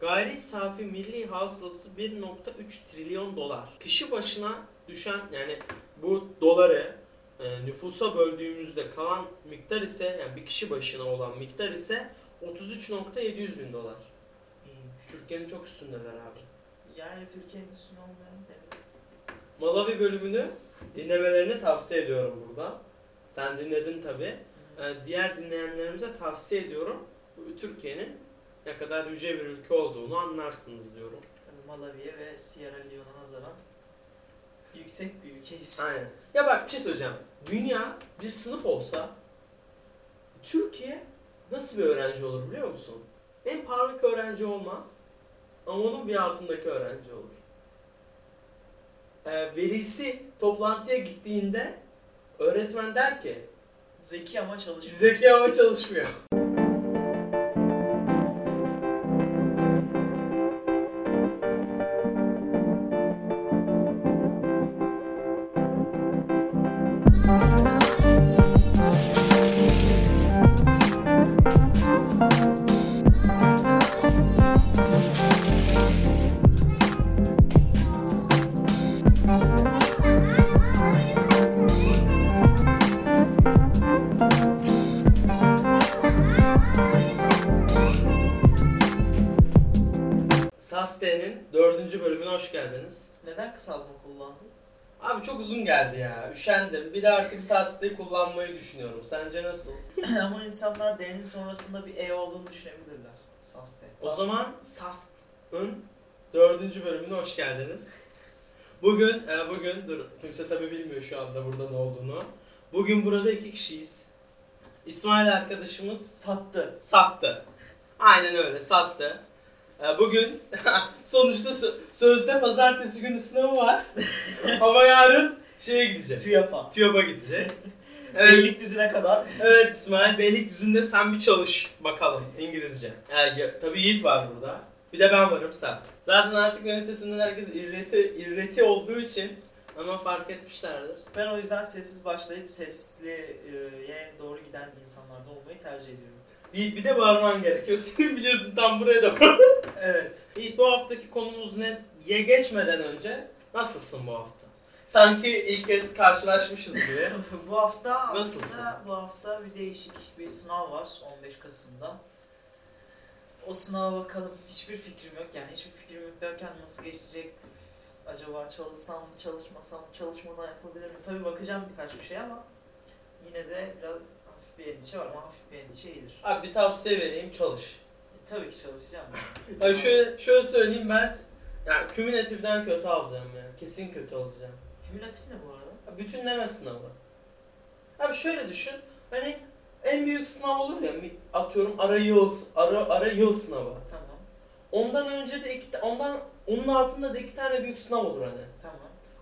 Gayri safi milli hasılası 1.3 trilyon dolar. Kişi başına düşen yani bu doları e, nüfusa böldüğümüzde kalan miktar ise yani bir kişi başına olan miktar ise 33.700 bin dolar. Türkiye'nin çok üstündeler abi. Yani Türkiye'nin üstüne olmayan devlet. Malawi bölümünü dinlemelerini tavsiye ediyorum burada. Sen dinledin tabi. diğer dinleyenlerimize tavsiye ediyorum. Türkiye'nin ne kadar yüce bir ülke olduğunu anlarsınız diyorum. Tabii Malawi'ye ve Sierra Leone'a nazaran yüksek bir ülkeyiz. Aynen. Ya bak bir şey söyleyeceğim. Dünya bir sınıf olsa Türkiye nasıl bir öğrenci olur biliyor musun? En parlak öğrenci olmaz ama onun bir altındaki öğrenci olur. Ee, velisi toplantıya gittiğinde öğretmen der ki Zeki ama çalışıyor. zeki ama çalışmıyor. Saste'nin dördüncü bölümüne hoş geldiniz. Neden kısaltma kullandın? Abi çok uzun geldi ya. Üşendim. Bir de artık Saste'yi kullanmayı düşünüyorum. Sence nasıl? ama insanlar D'nin sonrasında bir E olduğunu düşünebilirler. Saste. O zaman Sast'ın dördüncü bölümüne hoş geldiniz. Bugün, e, bugün dur kimse tabi bilmiyor şu anda burada ne olduğunu. Bugün burada iki kişiyiz. İsmail arkadaşımız sattı. sattı. Aynen öyle sattı. E, Bugün sonuçta sö- sözde pazartesi günü sınavı var. Ama yarın şeye gidecek. TÜYAP'a. TÜYAP'a gidecek. Evet, Beylikdüzü'ne kadar. evet İsmail Beylikdüzü'nde sen bir çalış bakalım İngilizce. Yani, ya- tabii Yiğit var burada. Bir de ben varım sen. Zaten artık benim sesimden herkes irreti, irreti olduğu için ama fark etmişlerdir. Ben o yüzden sessiz başlayıp sesliye doğru giden insanlardan olmayı tercih ediyorum. Bir, bir de bağırman gerekiyor. Senin biliyorsun tam buraya da Evet. Yiğit bu haftaki konumuz ne? Ye geçmeden önce nasılsın bu hafta? Sanki ilk kez karşılaşmışız gibi. bu hafta Nasılsın? aslında bu hafta bir değişik bir sınav var 15 Kasım'da. O sınava bakalım. Hiçbir fikrim yok yani hiçbir fikrim yok derken nasıl geçecek? Acaba çalışsam mı çalışmasam mı çalışmadan yapabilir miyim? Tabii bakacağım birkaç bir şey ama yine de biraz bir endişe var ama hafif bir endişe iyidir. Abi bir tavsiye vereyim çalış. E, tabii ki çalışacağım. Yani şöyle, şöyle söyleyeyim ben yani kümülatiften kötü alacağım yani. Kesin kötü alacağım. Kümülatif ne bu arada? Bütünleme sınavı. Abi şöyle düşün. Hani en büyük sınav olur ya atıyorum ara yıl ara ara yıl sınavı. Tamam. Ondan önce de iki ondan onun altında da iki tane büyük sınav olur hani.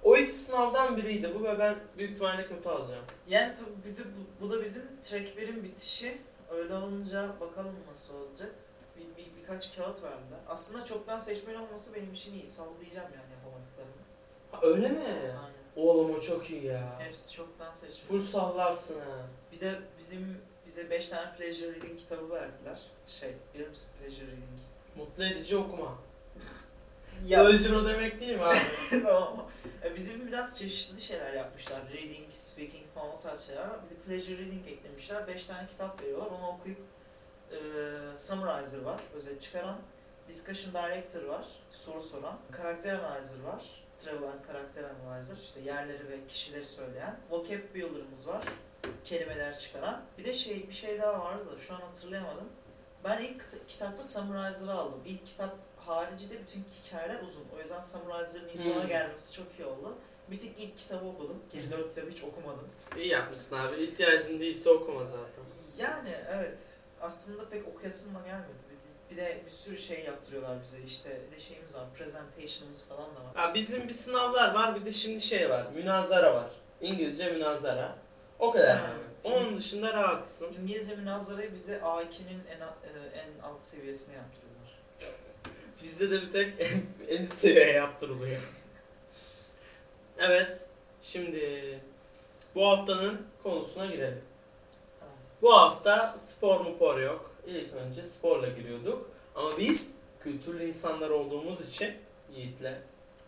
O iki sınavdan biriydi bu ve ben büyük ihtimalle kötü alacağım. Yani tabii bir de bu, bu da bizim track 1'in bitişi. Öyle olunca bakalım nasıl olacak. Bir, bir, birkaç kağıt verdiler. Aslında çoktan seçmeli olması benim için iyi. Sallayacağım yani yapamadıklarımı. Ha, öyle mi? Aynen. Oğlum o çok iyi ya. Hepsi çoktan seçmeli. Full sallarsın ha. Bir de bizim bize 5 tane pleasure reading kitabı verdiler. Şey bilir misin pleasure reading? Mutlu edici okuma. Ya o demek değil mi abi? tamam. E, Bizim biraz çeşitli şeyler yapmışlar. Reading, speaking falan o tarz şeyler var. Bir de pleasure reading eklemişler. 5 tane kitap veriyorlar. Onu okuyup e, summarizer var. Özet çıkaran. Discussion director var. Soru soran. Karakter analyzer var. Travel and karakter analyzer. işte yerleri ve kişileri söyleyen. Vocab builder'ımız var. Kelimeler çıkaran. Bir de şey bir şey daha vardı da şu an hatırlayamadım. Ben ilk kit- kitapta Summarizer'ı aldım. İlk kitap harici de bütün hikayeler uzun. O yüzden ilk bana Hmm. gelmesi çok iyi oldu. Bir tek ilk kitabı okudum. Geri dört kitabı hiç okumadım. İyi yapmışsın abi. İhtiyacın değilse okuma zaten. Yani evet. Aslında pek okuyasım da gelmedi. Bir, de bir sürü şey yaptırıyorlar bize. İşte ne şeyimiz var. Presentation'ımız falan da var. Ya bizim bir sınavlar var bir de şimdi şey var. Münazara var. İngilizce münazara. O kadar Ha. yani. Onun dışında rahatsın. İngilizce münazarayı bize A2'nin en, e, en alt seviyesine yaptırıyorlar. Bizde de bir tek en, en üst seviyeye yaptırılıyor. Evet. Şimdi bu haftanın konusuna girelim. Tamam. Bu hafta spor mu por yok. İlk önce sporla giriyorduk. Ama biz kültürlü insanlar olduğumuz için Yiğit'le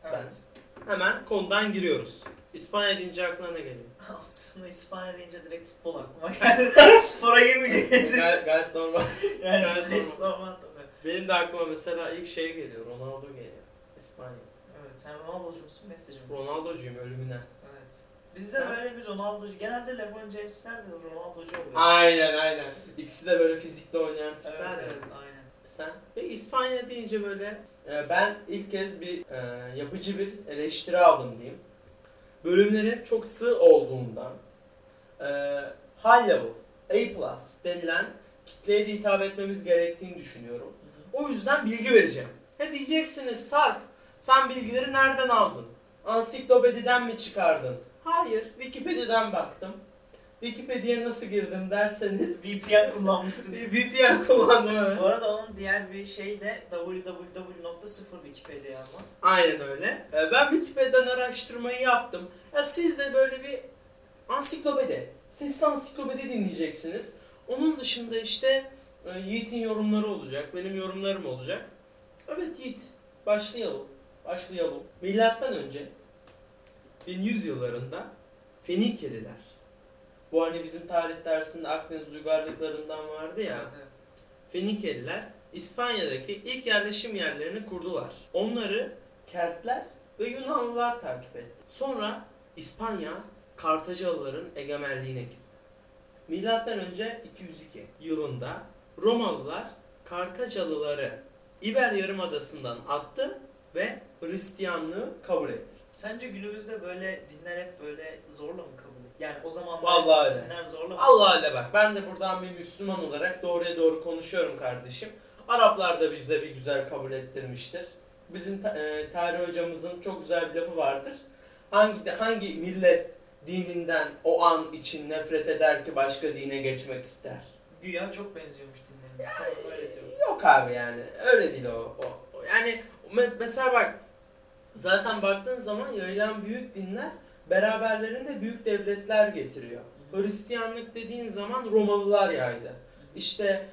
Evet. hemen konudan giriyoruz. İspanya deyince aklına ne geliyor? Aslında İspanya deyince direkt futbol aklıma geldi. Spora girmeyecekti. gayet, gayet normal. yani Gayet normal tabii. Benim de aklıma mesela ilk şey geliyor. Ronaldo geliyor. İspanya. Evet sen Ronaldo'cu musun Messi'ci mi? Ronaldo'cuyum ölümüne. Evet. Bizde Sen? böyle bir Ronaldo'cu. Genelde LeBron James'ler de Ronaldo'cu oluyor. Aynen aynen. İkisi de böyle fizikle oynayan tipler. Evet evet aynen. Sen ve İspanya deyince böyle e, ben ilk kez bir e, yapıcı bir eleştiri aldım diyeyim. Bölümlerin çok sığ olduğundan e, high level, A plus denilen kitleye de hitap etmemiz gerektiğini düşünüyorum. O yüzden bilgi vereceğim. Ne diyeceksiniz Sarp? Sen bilgileri nereden aldın? Ansiklopediden mi çıkardın? Hayır, Wikipedia'dan baktım. Wikipedia'ya nasıl girdim derseniz VPN kullanmışsın. VPN kullandım evet. Bu arada onun diğer bir şeyi de www.0 Wikipedia ama. Aynen öyle. Ee, Ben Wikipedia'dan araştırmayı yaptım. Ya siz de böyle bir ansiklopedi, sesli ansiklopedi dinleyeceksiniz. Onun dışında işte e, Yiğit'in yorumları olacak, benim yorumlarım olacak. Evet Yiğit, başlayalım. Başlayalım. Milattan önce 1100 yıllarında Fenikeliler. Bu hani bizim tarih dersinde Akdeniz uygarlıklarından vardı ya. Evet evet. Fenikeliler İspanya'daki ilk yerleşim yerlerini kurdular. Onları Keltler ve Yunanlılar takip etti. Sonra İspanya Kartacalıların egemenliğine girdi. Milattan önce 202 yılında Romalılar Kartacalıları İber Yarımadası'ndan attı ve Hristiyanlığı kabul etti. Sence günümüzde böyle dinler hep böyle zorla mı kabul ediyor? Yani o zaman Vallahi öyle. dinler zorla mı? Allah ile bak ben de buradan bir Müslüman olarak doğruya doğru konuşuyorum kardeşim. Araplar da bize bir güzel kabul ettirmiştir. Bizim e, tarih hocamızın çok güzel bir lafı vardır. Hangi hangi millet dininden o an için nefret eder ki başka dine geçmek ister? Güya çok benziyormuş dinlerimiz. Diyorum. Yok abi yani öyle değil o. o-. Yani me- mesela bak zaten baktığın zaman yayılan büyük dinler beraberlerinde büyük devletler getiriyor. Hristiyanlık dediğin zaman Romalılar yaydı. İşte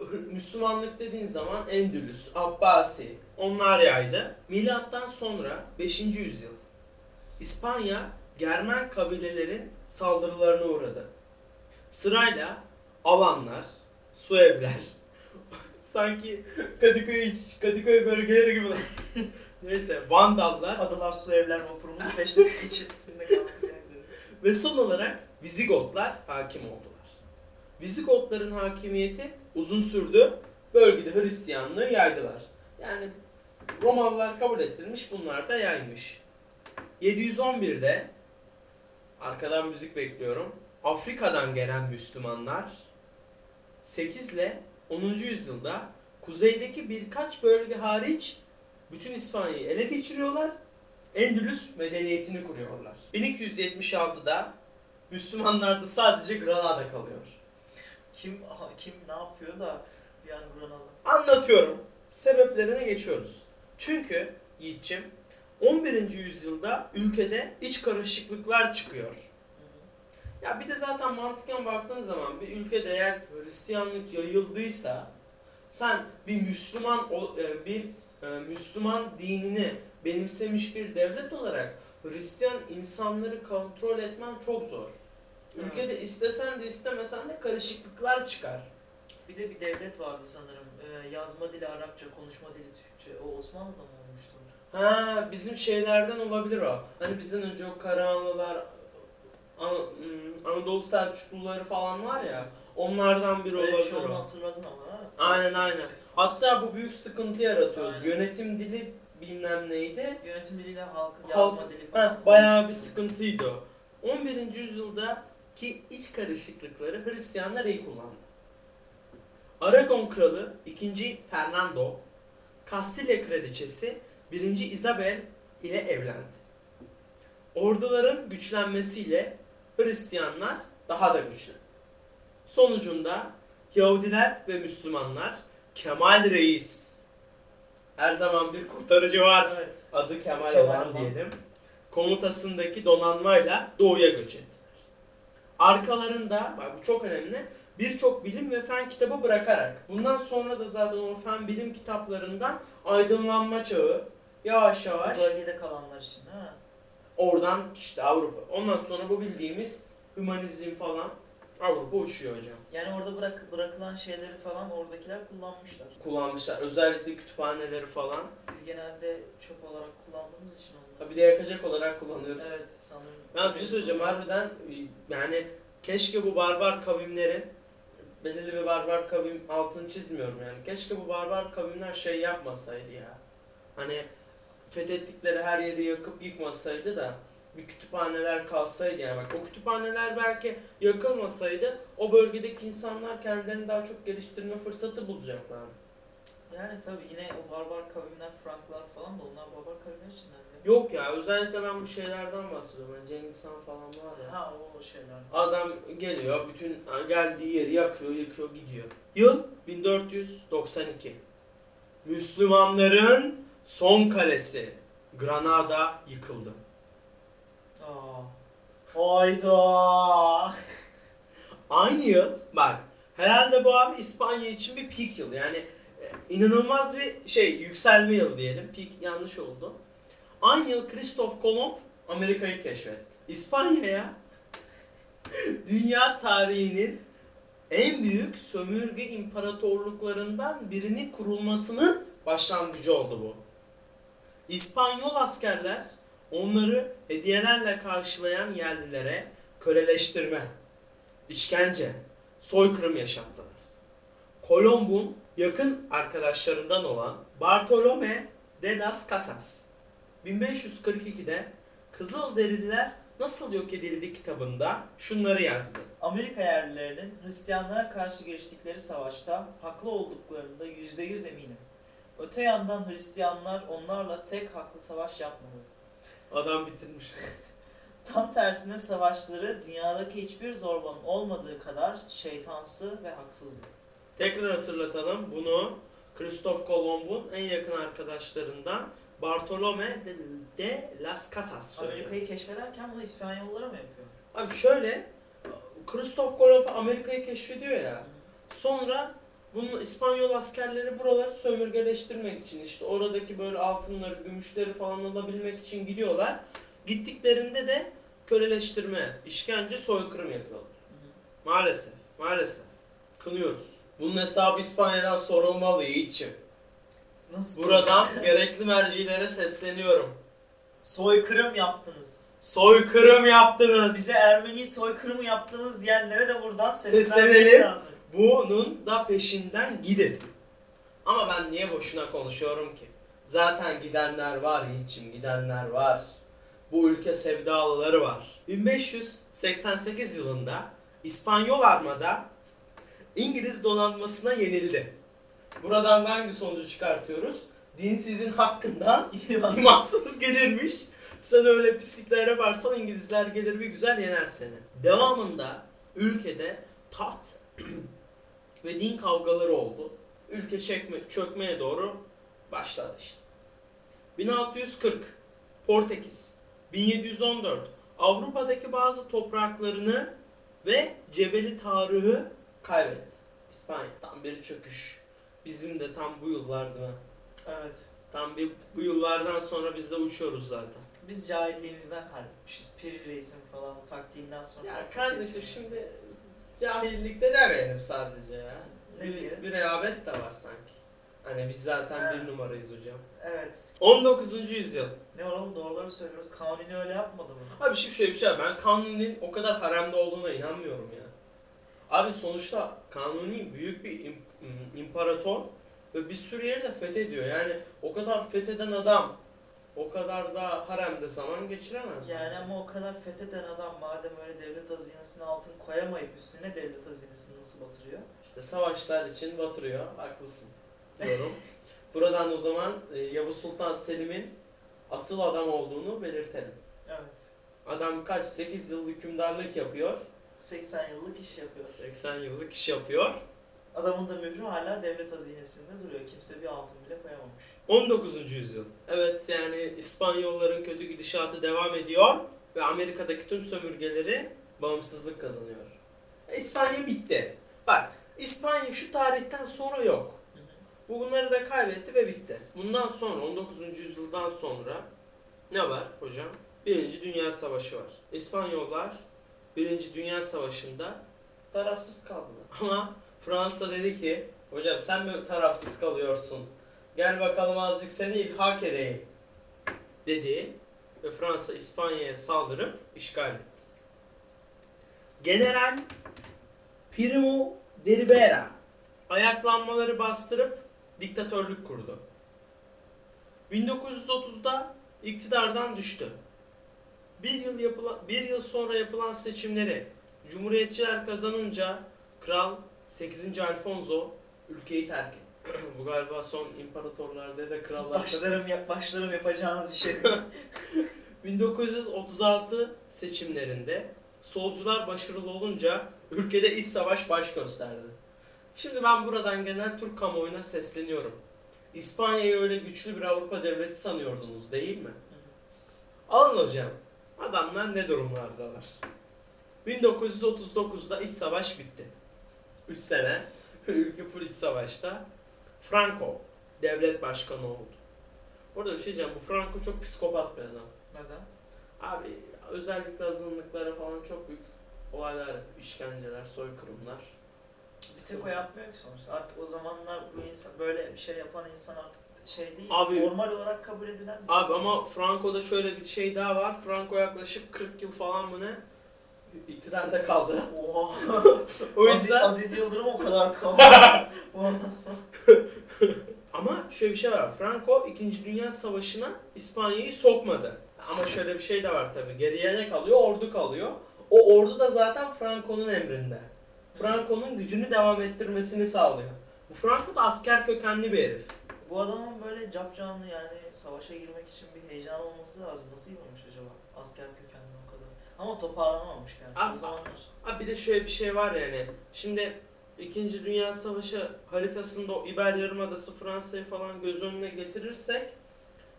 e, Müslümanlık dediğin zaman Endülüs, Abbasi onlar yaydı. Milattan sonra 5. yüzyıl İspanya Germen kabilelerin saldırılarına uğradı. Sırayla Alanlar, Suevler, sanki Kadıköy iç, Kadıköy bölgeleri gibi. Neyse Vandallar Adalar Su Evler vapurumuzu 5 dakika içerisinde. Ve son olarak Vizigotlar hakim oldular. Vizigotların hakimiyeti uzun sürdü. Bölgede Hristiyanlığı yaydılar. Yani Romalılar kabul ettirmiş, bunlar da yaymış. 711'de arkadan müzik bekliyorum. Afrika'dan gelen Müslümanlar 8 ile 10. yüzyılda kuzeydeki birkaç bölge hariç bütün İspanya'yı ele geçiriyorlar Endülüs medeniyetini kuruyorlar. 1276'da Müslümanlar da sadece Granada kalıyor. Kim aha, kim ne yapıyor da bir an Ronaldo. Anlatıyorum. Sebeplerine geçiyoruz. Çünkü Yiğit'cim 11. yüzyılda ülkede iç karışıklıklar çıkıyor. Ya bir de zaten mantıken baktığın zaman bir ülkede eğer Hristiyanlık yayıldıysa sen bir Müslüman e, bir e, Müslüman dinini benimsemiş bir devlet olarak Hristiyan insanları kontrol etmen çok zor. Ülkede Evet. istesen de istemesen de karışıklıklar çıkar. Bir de bir devlet vardı sanırım. Ee, yazma dili Arapça, konuşma dili Türkçe. O Osmanlı'da mı olmuştu? Ha bizim şeylerden olabilir o. Hani bizden önce o Karahanlılar, An- Anadolu Selçukluları falan var ya. Onlardan biri olabilir onu o. hatırladın ama mi? Aynen aynen. Hatta bu büyük sıkıntı yaratıyordu. Aynen. Yönetim dili bilmem neydi. Yönetim diliyle Halk- yazma dili falan. Ha, bayağı bir sıkıntıydı o. 11. yüzyıldaki iç karışıklıkları Hristiyanlar iyi kullandı. Aragon kralı 2. Fernando, Kastilya kraliçesi 1. Isabel ile evlendi. Orduların güçlenmesiyle Hristiyanlar daha da güçlendi. Sonucunda Yahudiler ve Müslümanlar Kemal Reis her zaman bir kurtarıcı var Evet. adı Kemal, Kemal olan diyelim. Komutasındaki donanmayla doğuya göç ettiler. Arkalarında, bak bu çok önemli, birçok bilim ve fen kitabı bırakarak. Bundan sonra da zaten o fen bilim kitaplarından aydınlanma çağı yavaş Bu yavaş bölgede kalanlar için değil mi? Oradan işte Avrupa. Ondan sonra bu bildiğimiz hümanizm falan Avrupa uçuyor hocam. Yani orada bırak, bırakılan şeyleri falan oradakiler kullanmışlar. Kullanmışlar. Özellikle kütüphaneleri falan. Biz genelde çöp olarak kullandığımız için onları. Ha, Bir de yakacak olarak kullanıyoruz. Evet sanırım. Ben bir şey söyleyeceğim harbiden yani keşke bu barbar kavimlerin belirli bir barbar kavim altını çizmiyorum yani. Keşke bu barbar kavimler şey yapmasaydı ya. Hani fethettikleri her yeri yakıp yıkmasaydı da bir kütüphaneler kalsaydı yani bak o kütüphaneler belki yakılmasaydı o bölgedeki insanlar kendilerini daha çok geliştirme fırsatı bulacaklar. Yani tabii yine o barbar kavimler, Franklar falan da onlar barbar kavimler içinden de. Yok ya özellikle ben bu şeylerden bahsediyorum. Yani Cengiz Han falan var ya. Ha o şeyler. Adam geliyor, bütün geldiği yeri yakıyor, yıkıyor, gidiyor. Yıl 1492. Müslümanların son kalesi Granada yıkıldı. Aa. Hayda. Aynı yıl, bak herhalde bu abi İspanya için bir peak yıl. Yani e, inanılmaz bir şey, yükselme yılı diyelim. Peak yanlış oldu. Aynı yıl Kristof Kolomb Amerika'yı keşfetti. İspanya'ya dünya tarihinin en büyük sömürge imparatorluklarından birinin kurulmasının başlangıcı oldu bu. İspanyol askerler onları hediyelerle karşılayan yerlilere köleleştirme, işkence, soykırım yaşattılar. Kolomb'un yakın arkadaşlarından olan Bartolome de las Casas 1542'de Kızılderililer nasıl yok edildi kitabında şunları yazdı. Amerika yerlilerinin Hristiyanlara karşı geçtikleri savaşta haklı olduklarında yüzde yüz eminim. Öte yandan Hristiyanlar onlarla tek haklı savaş yapmadı. Adam bitirmiş. Tam tersine savaşları dünyadaki hiçbir zorbanın olmadığı kadar şeytansı ve haksızdı. Tekrar hatırlatalım bunu Kristof Kolomb'un en yakın arkadaşlarından Bartolome de, de las Casas söylüyor. Amerika'yı keşfederken bunu İspanyollara mı yapıyor? Abi şöyle Kristof Kolomb Amerika'yı keşfediyor ya. Sonra bunun İspanyol askerleri buraları sömürgeleştirmek için işte oradaki böyle altınları, gümüşleri falan alabilmek için gidiyorlar. Gittiklerinde de köleleştirme, işkence, soykırım yapıyorlar. Maalesef, maalesef. Kınıyoruz. Bunun hesabı İspanya'dan sorulmalı Yiğit'ciğim. Nasıl? Buradan gerekli mercilere sesleniyorum. Soykırım yaptınız. Soykırım yaptınız. Bize Ermeni soykırımı yaptınız diyenlere de buradan seslenmek Seslenelim. lazım. Bunun da peşinden gidin. Ama ben niye boşuna konuşuyorum ki? Zaten gidenler var Yiğit'ciğim, gidenler var. Bu ülke sevdalıları var. 1588 yılında İspanyol armada İngiliz donanmasına yenildi. Buradan da hangi sonucu çıkartıyoruz? Dinsizin hakkından imansız gelirmiş. Sen öyle pislikler yaparsan İngilizler gelir bir güzel yener seni. Devamında ülkede taht ve din kavgaları oldu. Ülke çekme, çökmeye doğru başladı işte. 1640 Portekiz 1714 Avrupa'daki bazı topraklarını ve Cebeli Tarık'ı kaybetti. İspanya tam bir çöküş. Bizim de tam bu yıllar değil mi? Evet. Tam bir bu yıllardan sonra biz de uçuyoruz zaten. Biz cahilliğimizden halletmişiz. Piri Reis'in falan taktiğinden sonra. Ya kardeşim şimdi cahillikte demeyelim sadece ya. Bir, bir rehavet de var sanki. Hani biz zaten Ha. bir numarayız hocam. Evet. 19. yüzyıl. Ne var oğlum doğruları söylüyoruz. Kanuni öyle yapmadı mı? Abi şimdi şöyle bir şey var. Ben Kanuni'nin o kadar haremde olduğuna inanmıyorum ya. Abi sonuçta Kanuni büyük bir im- im- imparator ve bir sürü yeri de fethediyor. Yani o kadar fetheden adam o kadar da haremde zaman geçiremez. Yani bence. ama o kadar fetheden adam madem öyle devlet hazinesine altın koyamayıp üstüne devlet hazinesini nasıl batırıyor? İşte savaşlar için batırıyor. Haklısın diyorum. Buradan o zaman e, Yavuz Sultan Selim'in asıl adam olduğunu belirtelim. Evet. Adam kaç? 8 yıl hükümdarlık yapıyor. 80 yıllık iş yapıyor. 80 yıllık iş yapıyor. Adamın da mührü hala devlet hazinesinde duruyor. Kimse bir altın bile koyamamış. 19. yüzyıl. Evet yani İspanyolların kötü gidişatı devam ediyor ve Amerika'daki tüm sömürgeleri bağımsızlık kazanıyor. İspanya bitti. Bak İspanya şu tarihten sonra yok. Bunları da kaybetti ve bitti. Bundan sonra 19. yüzyıldan sonra ne var hocam? Birinci Dünya Savaşı var. İspanyollar Birinci Dünya Savaşı'nda tarafsız kaldılar. Ama Fransa dedi ki hocam sen mi tarafsız kalıyorsun? Gel bakalım azıcık seni ilhak edeyim dedi ve Fransa İspanya'ya saldırıp işgal etti. General Primo de Rivera ayaklanmaları bastırıp diktatörlük kurdu. 1930'da iktidardan düştü. Bir yıl yapılan bir yıl sonra yapılan seçimleri Cumhuriyetçiler kazanınca Kral 8. Alfonso ülkeyi terk etti. Bu galiba son imparatorlarda da krallar Başlarım, yap, başlarım yapacağınız işe. 1936 seçimlerinde solcular başarılı olunca ülkede iç savaş baş gösterdi. Şimdi ben buradan genel Türk kamuoyuna sesleniyorum. İspanya'yı öyle güçlü bir Avrupa devleti sanıyordunuz değil mi? Alın hocam. Adamlar ne durumlardalar? 1939'da iç savaş bitti. 3 sene ülke full iç savaşta. Franco devlet başkanı oldu. Burada bir şey diyeceğim. Bu Franco çok psikopat bir adam. Neden? Abi özellikle azınlıklara falan çok büyük olaylar yapıyor. İşkenceler, soykırımlar. Bir tek o yapmıyor ki sonuçta. Artık o zamanlar bu insan böyle bir şey yapan insan artık şey değil. Abi- normal olarak kabul edilen bir Abi insan. ama Franco'da şöyle bir şey daha var. Franco yaklaşık 40 yıl falan mı ne? İktidarda kaldı. Oha. O Aziz, yüzden Aziz Yıldırım o kadar kaldı. Ama şöyle bir şey var. Franco 2. Dünya Savaşı'na İspanya'yı sokmadı. Ama şöyle bir şey de var tabii. Geriye ne kalıyor? Ordu kalıyor. O ordu da zaten Franco'nun emrinde. Franco'nun gücünü devam ettirmesini sağlıyor. Bu Franco da asker kökenli bir herif. Bu adamın böyle capcanlı yani savaşa girmek için bir heyecan olması lazım. Nasıl yapmış acaba? Asker kökenli. Ama toparlanamamış yani. Abi- o zamanlar. Abi bir de şöyle bir şey var yani. Şimdi İkinci Dünya Savaşı haritasında o İber Yarımadası Fransa'yı falan göz önüne getirirsek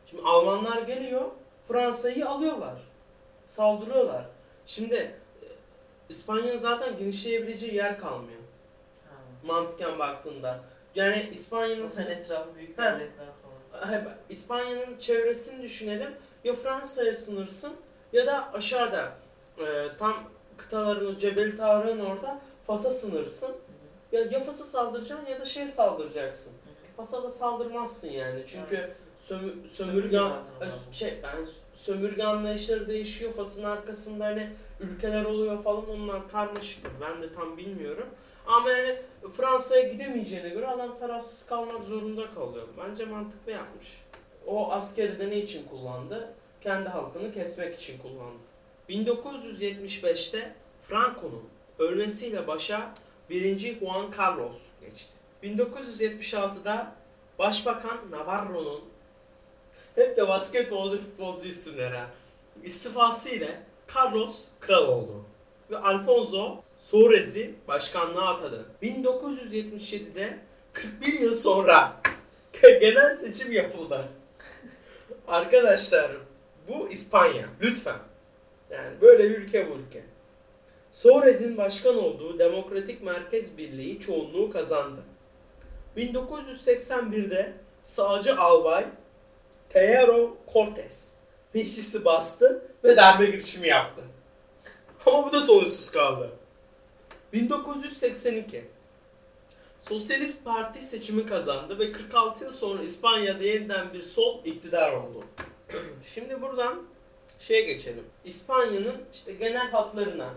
şimdi Almanlar geliyor Fransa'yı alıyorlar. Saldırıyorlar. Şimdi e, İspanya'nın zaten genişleyebileceği yer kalmıyor. Ha. Mantıken baktığında. Yani İspanya'nın Zaten etrafı büyük devletler falan. İspanya'nın çevresini düşünelim. Ya Fransa'ya sınırsın ya da aşağıda e, tam kıtaların Cebel Tarık'ın orada Fas'a sınırsın. Ya ya Fas'a saldıracaksın ya da şey saldıracaksın. Fas'a da saldırmazsın yani. Çünkü Evet. sömü, adam. şey yani sömürge anlayışları değişiyor. Fas'ın arkasında hani ülkeler oluyor falan onlar karmaşık. Ben de tam bilmiyorum. Ama yani Fransa'ya gidemeyeceğine göre adam tarafsız kalmak zorunda kalıyor. Bence mantıklı yapmış. O askeri de ne için kullandı? Kendi halkını kesmek için kullandı. 1975'te Franco'nun ölmesiyle başa 1. Juan Carlos geçti. 1976'da Başbakan Navarro'nun hep de basketbolcu futbolcu isimleri istifası ile Carlos kral oldu. Ve Alfonso Suarez'i başkanlığa atadı. 1977'de 41 yıl sonra genel seçim yapıldı. Arkadaşlar bu İspanya. Lütfen. Yani böyle bir ülke bu ülke. Suarez'in başkan olduğu Demokratik Merkez Birliği çoğunluğu kazandı. 1981'de sağcı albay Teodoro Cortes meclisi bastı ve darbe girişimi yaptı. Ama bu da sonuçsuz kaldı. 1982 Sosyalist Parti seçimi kazandı ve 46 yıl sonra İspanya'da yeniden bir sol iktidar oldu. Şimdi buradan şeye geçelim. İspanya'nın işte genel hatlarına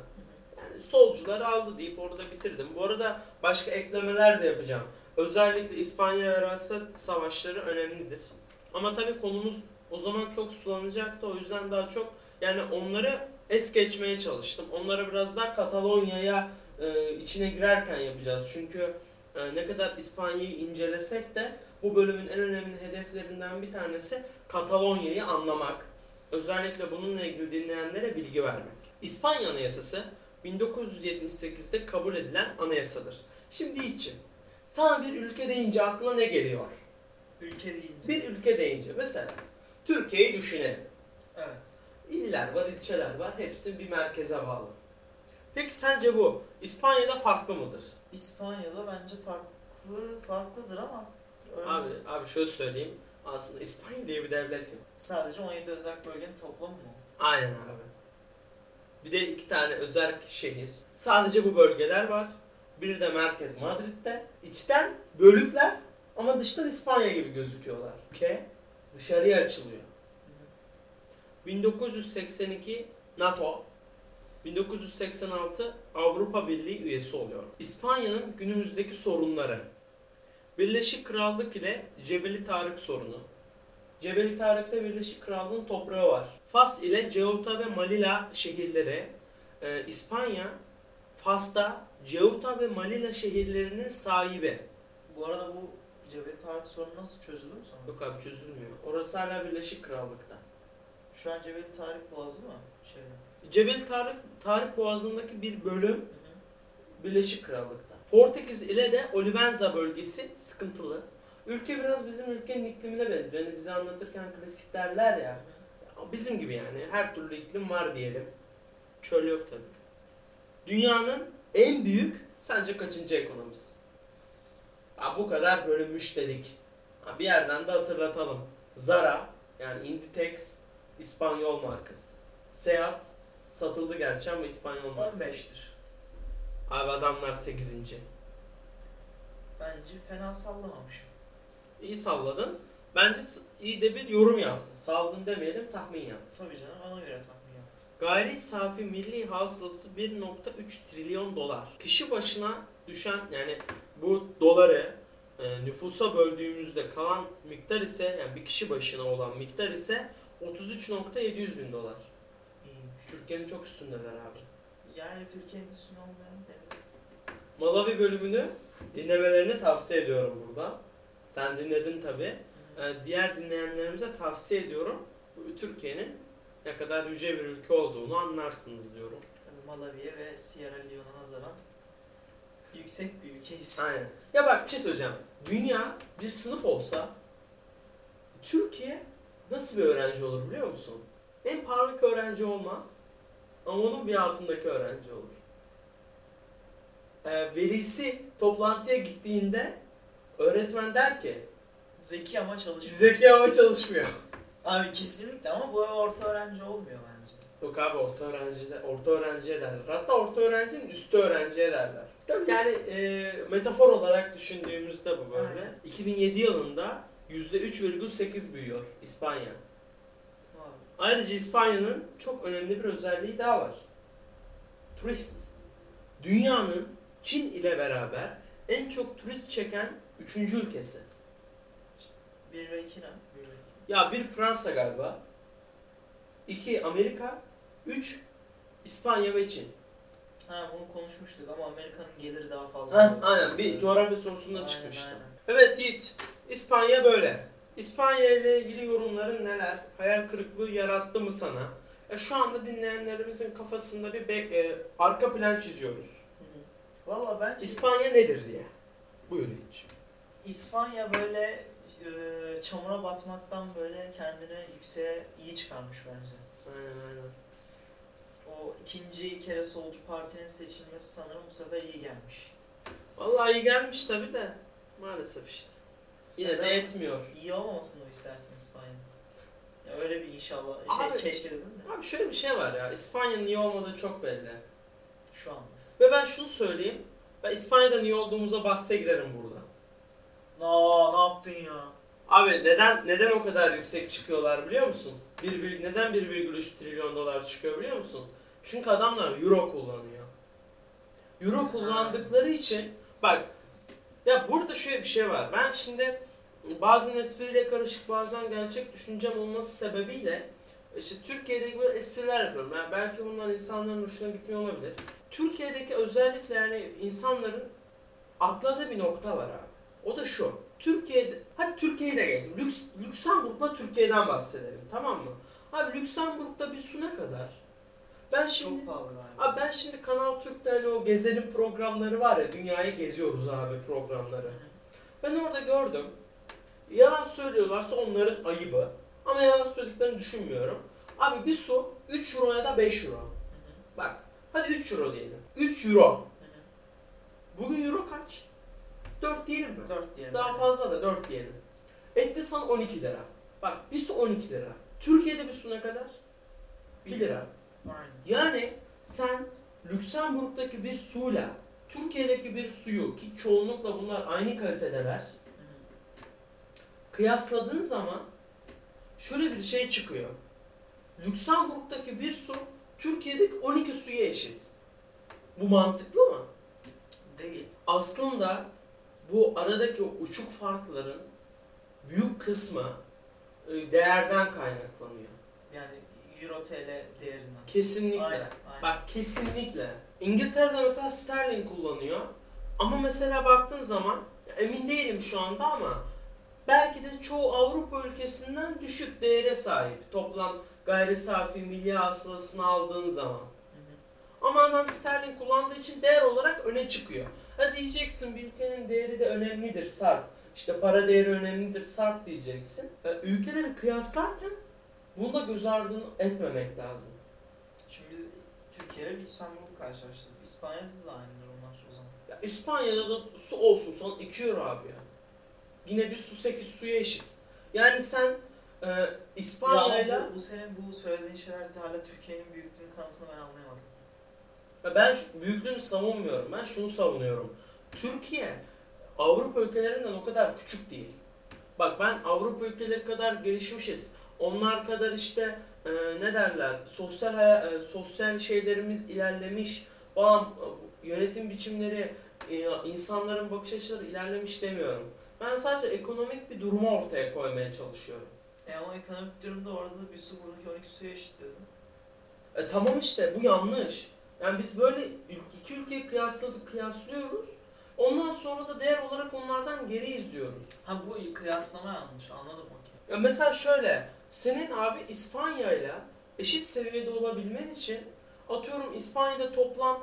yani solcuları aldı deyip orada bitirdim. Bu arada başka eklemeler de yapacağım. Özellikle İspanya ve savaşları önemlidir. Ama tabii konumuz o zaman çok sulanacaktı. O yüzden daha çok yani onları es geçmeye çalıştım. Onları biraz daha Katalonya'ya e, içine girerken yapacağız. Çünkü e, ne kadar İspanya'yı incelesek de bu bölümün en önemli hedeflerinden bir tanesi Katalonya'yı anlamak. Özellikle bununla ilgili dinleyenlere bilgi vermek. İspanya Anayasası 1978'de kabul edilen anayasadır. Şimdi Yiğit'ciğim, sana bir ülke deyince aklına ne geliyor? Ülke deyince. Bir ülke deyince mesela Türkiye'yi düşünelim. Evet. İller var, ilçeler var. Hepsi bir merkeze bağlı. Peki sence bu İspanya'da farklı mıdır? İspanya'da bence farklı farklıdır ama öyle Abi abi şöyle söyleyeyim. Aslında İspanya diye bir devlet yok. sadece 17 özel bölgenin toplamı mı? Aynen abi. Bir de iki tane özel şehir. Sadece bu bölgeler var. Biri de merkez Madrid'de. İçten bölükler ama dıştan İspanya gibi gözüküyorlar. Ülke dışarıya açılıyor. 1982 NATO, 1986 Avrupa Birliği üyesi oluyor. İspanya'nın günümüzdeki sorunları. Birleşik Krallık ile Cebeli Tarık sorunu. Cebeli Tarık'ta Birleşik Krallığın toprağı var. Fas ile Ceuta ve Malila şehirleri. Ee, İspanya, Fas'ta Ceuta ve Malila şehirlerinin sahibi. Bu arada bu Cebeli Tarık sorunu nasıl çözülür mü sonra? Yok abi çözülmüyor. Orası hala Birleşik Krallık'ta. Şu an Cebeli Tarık Boğazı mı? Şeyde. Cebel Tarık, Tarık Boğazı'ndaki bir bölüm Hı hı. Birleşik Krallık'ta. Portekiz ile de Olivenza bölgesi sıkıntılı. Ülke biraz bizim ülkenin iklimine benziyor. Yani bize anlatırken klasik derler ya. Bizim gibi yani. Her türlü iklim var diyelim. Çöl yok tabii. Dünyanın en büyük sence kaçıncı ekonomisi? Ha, bu kadar bölünmüş dedik. Ha, bir yerden de hatırlatalım. Zara yani Inditex İspanyol markası. Seat satıldı gerçi ama İspanyol markası. 15'tir. Abi adamlar 8. Bence fena sallamamışım. İyi salladın. Bence iyi de bir yorum yaptı. Salladın demeyelim tahmin yaptı. Tabii canım ona göre tahmin yaptım. Gayri safi milli hasılası 1.3 trilyon dolar. Kişi başına düşen yani bu doları e, nüfusa böldüğümüzde kalan miktar ise yani bir kişi başına olan miktar ise 33.700 bin dolar. İyiymiş. Türkiye'nin çok üstündeler abi. Yani Türkiye'nin üstüne olmayan. Malawi bölümünü dinlemelerini tavsiye ediyorum burada. Sen dinledin tabi. diğer dinleyenlerimize tavsiye ediyorum. Türkiye'nin ne kadar yüce bir ülke olduğunu anlarsınız diyorum. Tabii Malawi'ye ve Sierra Leone'a nazaran yüksek bir ülkeyiz. Aynen. Ya bak bir şey söyleyeceğim. Dünya bir sınıf olsa Türkiye nasıl bir öğrenci olur biliyor musun? En parlak öğrenci olmaz ama onun bir altındaki öğrenci olur. Ee, velisi toplantıya gittiğinde öğretmen der ki Zeki ama çalışmıyor. zeki ama çalışmıyor. Abi kesinlikle ama bu orta öğrenci olmuyor bence. Yok abi orta öğrencide orta öğrenciye derler. Hatta orta öğrencinin üstü öğrenciye derler. Tabii yani e, metafor olarak düşündüğümüzde bu böyle. Aynen. 2007 yılında %3,8 büyüyor İspanya. Abi. Ayrıca İspanya'nın çok önemli bir özelliği daha var. Turist. Dünyanın Çin ile beraber en çok turist çeken üçüncü ülkesi. 1 ve 2 ne? 1 ve 2. Ya bir Fransa galiba. iki Amerika. Üç İspanya ve Çin. Ha bunu konuşmuştuk ama Amerika'nın geliri daha fazla. Heh, aynen bir coğrafya sorusunda Aynen, çıkmıştı. aynen. Evet Yiğit, İspanya böyle. İspanya ile ilgili yorumların neler? Hayal kırıklığı yarattı mı sana? E, şu anda dinleyenlerimizin kafasında bir e, arka plan çiziyoruz. Valla bence İspanya nedir diye. Buyur Yiğit. İspanya böyle e, çamura batmaktan böyle kendini yükseğe iyi çıkarmış bence. Aynen aynen. O ikinci kere solcu partinin seçilmesi sanırım bu sefer iyi gelmiş. Vallahi iyi gelmiş tabi de maalesef işte. Yine de Neden? yetmiyor. İyi olmamasını mı istersin İspanya'nın? Ya öyle bir inşallah şey Abi- keşke dedin de Abi şöyle bir şey var ya, İspanya'nın iyi olmadığı çok belli. şu anda. Ve ben şunu söyleyeyim, ben İspanya'dan iyi olduğumuza bahse girerim burada. Na ne yaptın ya? Abi neden neden o kadar yüksek çıkıyorlar biliyor musun? Bir, neden 1,3 trilyon dolar çıkıyor biliyor musun? Çünkü adamlar euro kullanıyor. Euro kullandıkları için bak ya burada şöyle bir şey var. Ben şimdi bazen espriyle karışık bazen gerçek düşüncem olması sebebiyle işte Türkiye'deki böyle espriler yapıyorum. Yani belki bunlar insanların hoşuna gitmiyor olabilir. Türkiye'deki özellikle yani insanların atladığı bir nokta var abi. O da şu. Türkiye'de, hadi Türkiye'yi de geçtim. Lüks, Lüksemburg'la Türkiye'den bahsedelim tamam mı? Abi Lüksemburg'da bir su ne kadar? Ben şimdi... Çok pahalı galiba. Abi ben şimdi Kanal Türk'te hani o gezelim programları var ya, dünyayı geziyoruz abi programları. Ben orada gördüm. Yalan söylüyorlarsa onların ayıbı. Ama yalan söylediklerini düşünmüyorum. Abi bir su 3 euro ya da 5 euro. Bak Hadi 3 euro diyelim. 3 euro. Bugün euro kaç? 4 diyelim mi? 4 diyelim. Daha fazla da 4 diyelim. Etti sana 12 lira. Bak bir su 12 lira. Türkiye'de bir su ne kadar? 1 lira. Aynen. Yani sen Lüksemburg'daki bir suyla Türkiye'deki bir suyu ki çoğunlukla bunlar aynı kalitedeler kıyasladığın zaman şöyle bir şey çıkıyor. Lüksemburg'daki bir su Türkiye'deki 12 suya eşit. Bu mantıklı mı? Değil. Aslında bu aradaki uçuk farkların büyük kısmı e, değerden kaynaklanıyor. Yani Euro TL değerinden. Kesinlikle. Aynen. aynen. Bak kesinlikle. İngiltere'de mesela sterlin kullanıyor. Ama mesela baktığın zaman emin değilim şu anda ama belki de çoğu Avrupa ülkesinden düşük değere sahip. Toplam gayri safi milli hasılasını aldığın zaman. Ama adam sterlin kullandığı için değer olarak öne çıkıyor. Ha diyeceksin bir ülkenin değeri de önemlidir sarp. İşte para değeri önemlidir sarp diyeceksin. Ya ülkeleri kıyaslarken bunu da göz ardı etmemek lazım. Şimdi biz Türkiye ile Lüksemburg'u karşılaştırdık. İspanya'da da aynı durumlar o zaman. Ya İspanya'da da su olsun son 2 euro abi ya. Yine bir su 8 suya eşit. Yani sen e, Ya İspanya'yla bu, bu senin bu söylediğin şeyler hala Türkiye'nin büyüklüğünün kanıtını ben anlayamadım. Ya ben şu büyüklüğünü savunmuyorum. Ben şunu savunuyorum. Türkiye Avrupa ülkelerinden o kadar küçük değil. Bak ben Avrupa ülkeleri kadar gelişmişiz. Onlar kadar işte e, ne derler sosyal e, sosyal şeylerimiz ilerlemiş falan e, yönetim biçimleri e, insanların bakış açıları ilerlemiş demiyorum. Ben sadece ekonomik bir durumu ortaya koymaya çalışıyorum. E ama ekonomik durumda orada da bir su buradaki 12 suya eşit dedim. E tamam işte bu yanlış. Yani biz böyle iki ülkeyi kıyasladık, kıyaslıyoruz. Ondan sonra da değer olarak onlardan geri izliyoruz. Ha bu kıyaslama yanlış anladım okey. Ya mesela şöyle, senin abi İspanya ile eşit seviyede olabilmen için atıyorum İspanya'da toplam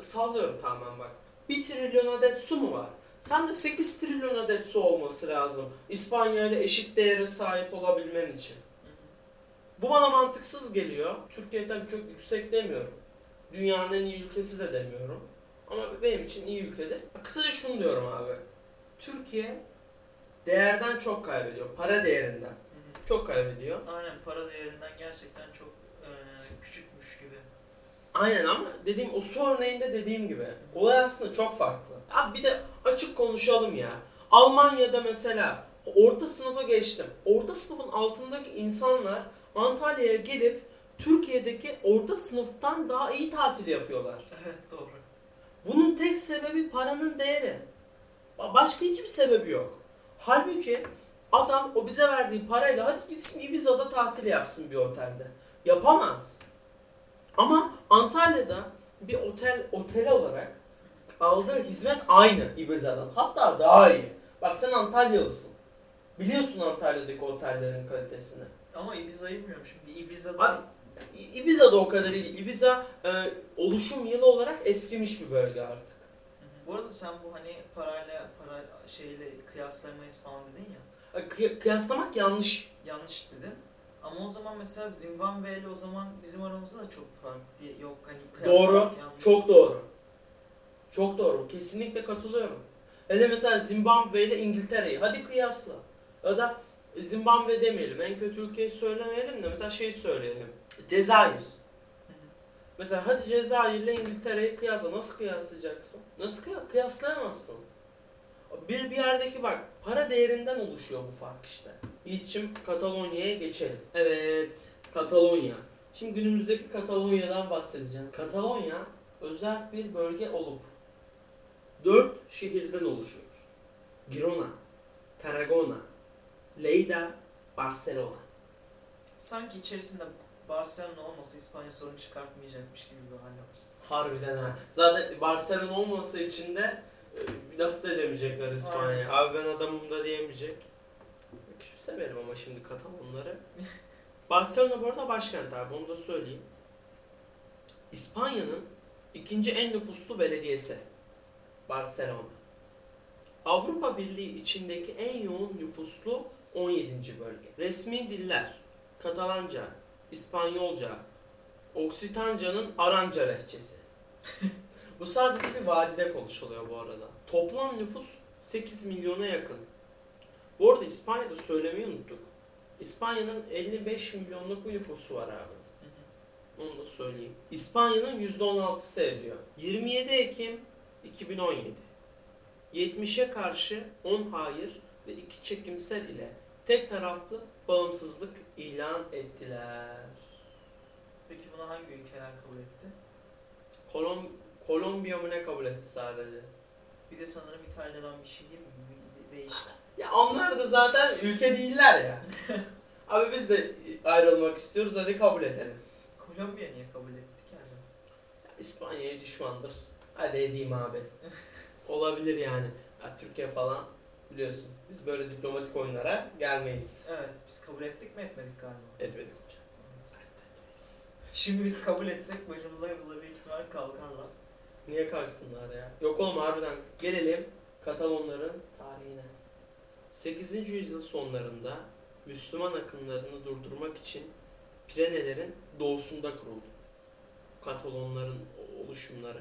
sallıyorum tamamen bak. 1 trilyon adet su mu var? Sen de 8 trilyon adet su olması lazım. İspanya ile eşit değere sahip olabilmen için. Bu bana mantıksız geliyor. Türkiye tabii çok yüksek demiyorum. Dünyanın en iyi ülkesi de demiyorum. Ama benim için iyi ülkedir. Kısaca şunu diyorum abi. Türkiye değerden çok kaybediyor. Para değerinden. Hı hı. Çok kaybediyor. Aynen para değerinden gerçekten çok e, küçükmüş gibi. Aynen ama dediğim o su örneğinde dediğim gibi olay aslında çok farklı. Abi bir de açık konuşalım ya. Almanya'da mesela orta sınıfa geçtim. Orta sınıfın altındaki insanlar Antalya'ya gelip Türkiye'deki orta sınıftan daha iyi tatil yapıyorlar. Evet doğru. Bunun tek sebebi paranın değeri. Başka hiçbir sebebi yok. Halbuki adam o bize verdiği parayla hadi gitsin Ibiza'da tatil yapsın bir otelde. Yapamaz. Ama Antalya'da bir otel otel olarak aldığı hizmet aynı Ibiza'dan. Hatta daha iyi. Bak sen Antalyalısın. Biliyorsun Antalya'daki otellerin kalitesini. Ama Ibiza'yı bilmiyorum şimdi. Ibiza'da İ- Ibiza'da o kadar iyi. Ibiza e, oluşum yılı olarak eskimiş bir bölge artık. Bu arada sen bu hani parayla para şeyle kıyaslamayız falan dedin ya. E, kıy- kıyaslamak yanlış. Yanlış dedin. Ama o zaman mesela Zimbabwe ile o zaman bizim aramızda da çok fark diye yok hani Doğru. yanlış. Çok doğru. Çok doğru. Kesinlikle katılıyorum. Hele mesela Zimbabwe ile İngiltere'yi hadi kıyasla. Ya da Zimbabwe demeyelim. En kötü ülkeyi söylemeyelim de mesela şey söyleyelim. Cezayir. Mesela hadi Cezayir ile İngiltere'yi kıyasla. Nasıl kıyaslayacaksın? Nasıl kıya- kıyaslayamazsın? Bir bir yerdeki bak para değerinden oluşuyor bu fark işte. Yiğit'cim Katalonya'ya geçelim. Evet Katalonya. Şimdi günümüzdeki Katalonya'dan bahsedeceğim. Katalonya özel bir bölge olup dört şehirden oluşuyor. Girona, Tarragona, Lleida, Barcelona. Sanki içerisinde Barcelona olmasa İspanya sorun çıkartmayacakmış gibi bir hal var. Harbiden ha. Zaten Barcelona olmasa için de e, laf da edemeyecekler İspanya. Abi ben adamım da diyemeyecek. Küçümsemeyelim ama şimdi Katalonları. Barcelona bu arada başkent abi onu da söyleyeyim. İspanya'nın ikinci en nüfuslu belediyesi. Barcelona. Avrupa Birliği içindeki en yoğun nüfuslu 17. bölge. Resmi diller Katalanca, İspanyolca, Oksitanca'nın Aranca lehçesi. bu sadece bir vadide konuşuluyor bu arada. Toplam nüfus 8 milyona yakın. Bu arada İspanya'da söylemeyi unuttuk. İspanya'nın 55 milyonluk bir nüfusu var abi. Onu da söyleyeyim. İspanya'nın %16'sı ediyor. 27 Ekim 2017. 70'e karşı 10 hayır ve 2 çekimsel ile tek taraflı bağımsızlık ilan ettiler. Peki bunu hangi ülkeler kabul etti? Kolom Kolombiya mı ne kabul etti sadece? Bir de sanırım İtalya'dan bir şey değil mi? Değişik. Ya onlar da zaten ülke değiller ya. Abi biz de ayrılmak istiyoruz hadi kabul edelim. Kolombiya niye kabul etti ki acaba? İspanya'ya düşmandır. Hadi edeyim abi. Olabilir yani. Ya, Türkiye falan biliyorsun. Biz böyle diplomatik oyunlara gelmeyiz. Evet biz kabul ettik mi etmedik galiba. Etmedik hocam. Evet. Evet, etmeyiz. Şimdi biz kabul etsek başımıza bize büyük ihtimal kalkarlar. Niye kalksınlar ya? Yok oğlum harbiden. Gelelim Katalonların tarihine. 8. yüzyıl sonlarında Müslüman akınlarını durdurmak için Pirenelerin doğusunda kuruldu. Katalonların oluşumları.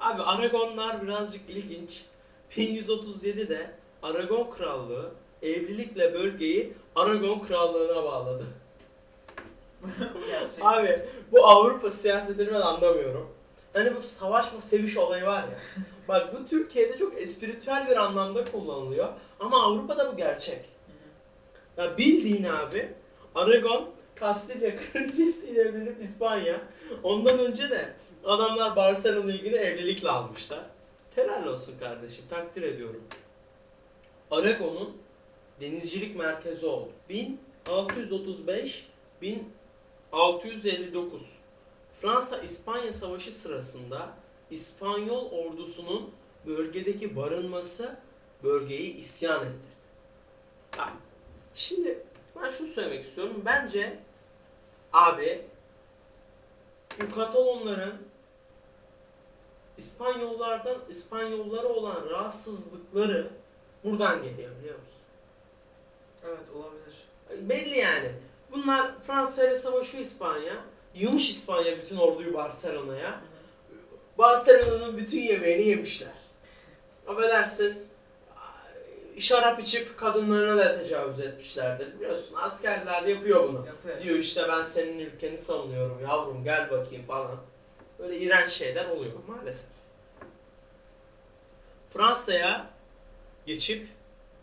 Abi Aragonlar birazcık ilginç. 1137'de Aragon Krallığı evlilikle bölgeyi Aragon Krallığı'na bağladı. Abi bu Avrupa siyasetini ben anlamıyorum. Hani bu savaşma seviş olayı var ya. Bak bu Türkiye'de çok espiritüel bir anlamda kullanılıyor. Ama Avrupa'da bu gerçek. Ya bildiğin abi Aragon Kastilya kraliçesiyle evlenip İspanya. Ondan önce de adamlar Barcelona ilgili evlilikle almışlar. Helal olsun kardeşim takdir ediyorum. Aragon'un denizcilik merkezi oldu. 1635 1659 Fransa-İspanya Savaşı sırasında İspanyol ordusunun bölgedeki barınması bölgeyi isyan ettirdi. Ha, Şimdi ben şunu söylemek istiyorum. Bence abi bu Katalonların İspanyollardan İspanyollara olan rahatsızlıkları buradan geliyor biliyor musun? Evet olabilir. Belli yani. Bunlar Fransa ile savaşıyor İspanya. Yığmış İspanya bütün orduyu Barcelona'ya. Barcelona'nın bütün yemeğini yemişler. Affedersin şarap içip kadınlarına da tecavüz etmişlerdir. Biliyorsun askerler yapıyor bunu. Yapıyor. Diyor işte ben senin ülkeni savunuyorum yavrum gel bakayım falan. Böyle iğrenç şeyler oluyor maalesef. Fransa'ya geçip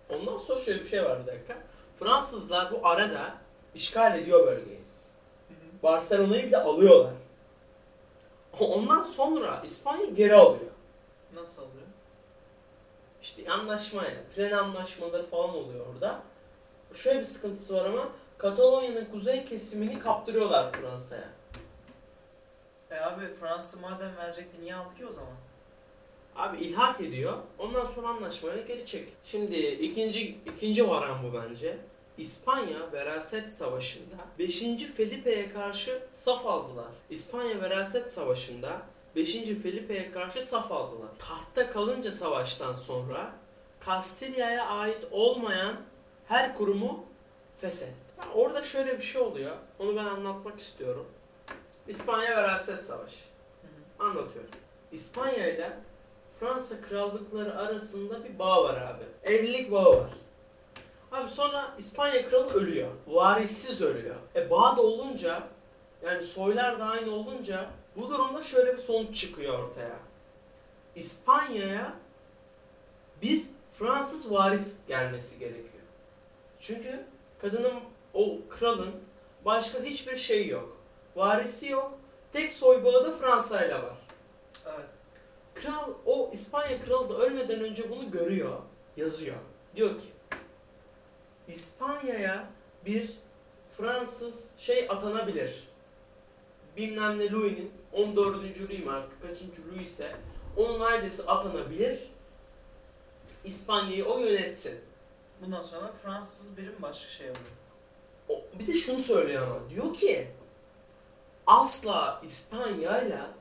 ondan sonra şöyle bir şey var bir dakika. Fransızlar bu arada işgal ediyor bölgeyi. Barcelona'yı bir de alıyorlar. Ondan sonra İspanya geri alıyor. Nasıl oluyor? İşte anlaşmayla, Pren anlaşmaları falan oluyor orada. Şöyle bir sıkıntısı var ama Katalonya'nın kuzey kesimini kaptırıyorlar Fransa'ya. E abi Fransa madem verecekti niye aldı ki o zaman? Abi ilhak ediyor. Ondan sonra anlaşmayla geri çek. Şimdi ikinci ikinci varan bu bence. İspanya Veraset Savaşı'nda 5. Felipe'ye karşı saf aldılar. İspanya Veraset Savaşı'nda 5. Felipe'ye karşı saf aldılar. Tahtta kalınca savaştan sonra Kastilya'ya ait olmayan her kurumu feshetti. Ha, Orada şöyle bir şey oluyor. Onu ben anlatmak istiyorum. İspanya Veraset Savaşı. Anlatıyorum. İspanya ile Fransa krallıkları arasında bir bağ var abi. Evlilik bağı var. Abi sonra İspanya kralı ölüyor. Varissiz ölüyor. E bağ da olunca yani soylar da aynı olunca bu durumda şöyle bir sonuç çıkıyor ortaya. İspanya'ya bir Fransız varis gelmesi gerekiyor. Çünkü kadının o kralın başka hiçbir şey yok. Varisi yok. Tek soy bağı da Fransa ile var. Evet. Kral o İspanya kralı da ölmeden önce bunu görüyor, yazıyor. Diyor ki İspanya'ya bir Fransız şey atanabilir. Bilmem ne Louis'nin 14. Louis mi artık kaçıncı ise onun ailesi atanabilir. İspanya'yı o yönetsin. Bundan sonra Fransız birim başka şey oluyor. O, bir de şunu söylüyor ama diyor ki asla İspanya'yla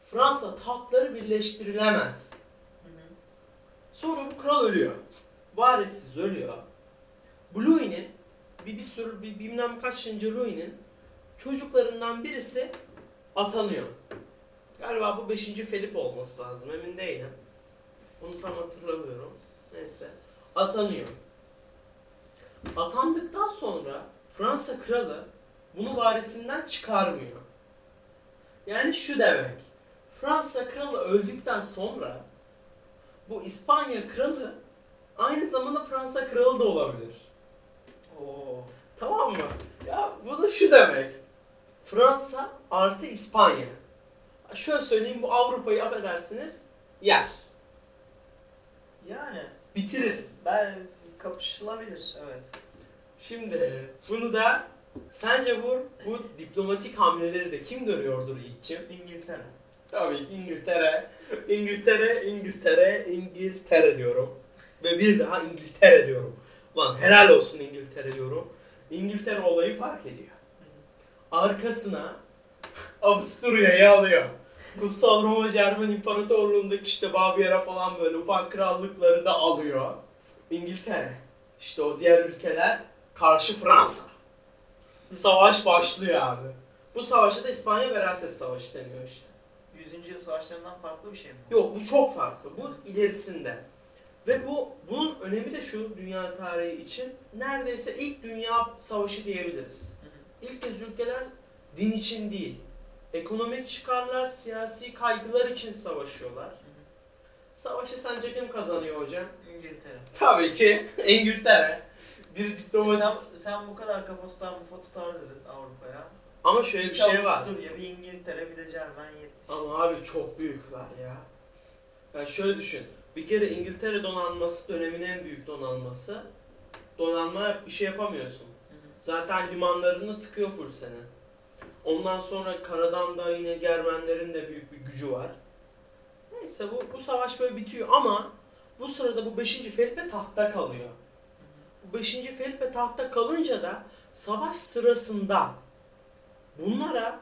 Fransa tahtları birleştirilemez. Hı hı. Sonra bu kral ölüyor. Varissiz ölüyor. Bu Louis'nin bir, bir sürü bir bilmem kaçıncı Louis'nin çocuklarından birisi atanıyor. Galiba bu 5. Felip olması lazım emin değilim. Onu tam hatırlamıyorum. Neyse. Atanıyor. Atandıktan sonra Fransa kralı bunu varisinden çıkarmıyor. Yani şu demek. Fransa kralı öldükten sonra bu İspanya kralı aynı zamanda Fransa kralı da olabilir. Oo. Tamam mı? Ya bu da şu demek. Fransa artı İspanya. Şöyle söyleyeyim bu Avrupa'yı affedersiniz yer. Yani Bitirir. ben kapışılabilir evet. Şimdi bunu da sence bu, bu diplomatik hamleleri de kim görüyordur Yiğit'ciğim? İngiltere. Tabii ki İngiltere. İngiltere, İngiltere, İngiltere diyorum. Ve bir daha İngiltere diyorum. Lan helal olsun İngiltere diyorum. İngiltere olayı fark ediyor. Arkasına Avusturya'yı alıyor. Kutsal Roma Cermen İmparatorluğu'ndaki işte Bavyera falan böyle ufak krallıkları da alıyor. İngiltere. İşte o diğer ülkeler karşı Fransa. Savaş başlıyor abi. Bu savaşa da İspanya Veraset Savaşı deniyor işte. 100. yıl savaşlarından farklı bir şey mi? Yok bu çok farklı. Bu ilerisinde. Ve bu bunun önemi de şu dünya tarihi için neredeyse ilk dünya savaşı diyebiliriz. Hı hı. İlk kez ülkeler din için değil, ekonomik çıkarlar, siyasi kaygılar için savaşıyorlar. Savaşı sence kim kazanıyor hocam? İngiltere. Tabii ki İngiltere. Bir diplomat. Sen, sen bu kadar kafa tutar kafa tutar dedin Avrupa'ya. Ama şöyle bir şey var. Avusturya, bir İngiltere, bir de Cermen yetti. Ama abi çok büyükler ya. Yani şöyle düşün. Bir kere İngiltere donanması dönemin en büyük donanması. Donanma bir şey yapamıyorsun. Zaten limanlarını tıkıyor full seni. Ondan sonra karadan da yine Germenlerin de büyük bir gücü var. Neyse bu, bu savaş böyle bitiyor ama bu sırada bu 5. Felipe tahtta kalıyor. Bu 5. Felipe tahtta kalınca da savaş sırasında bunlara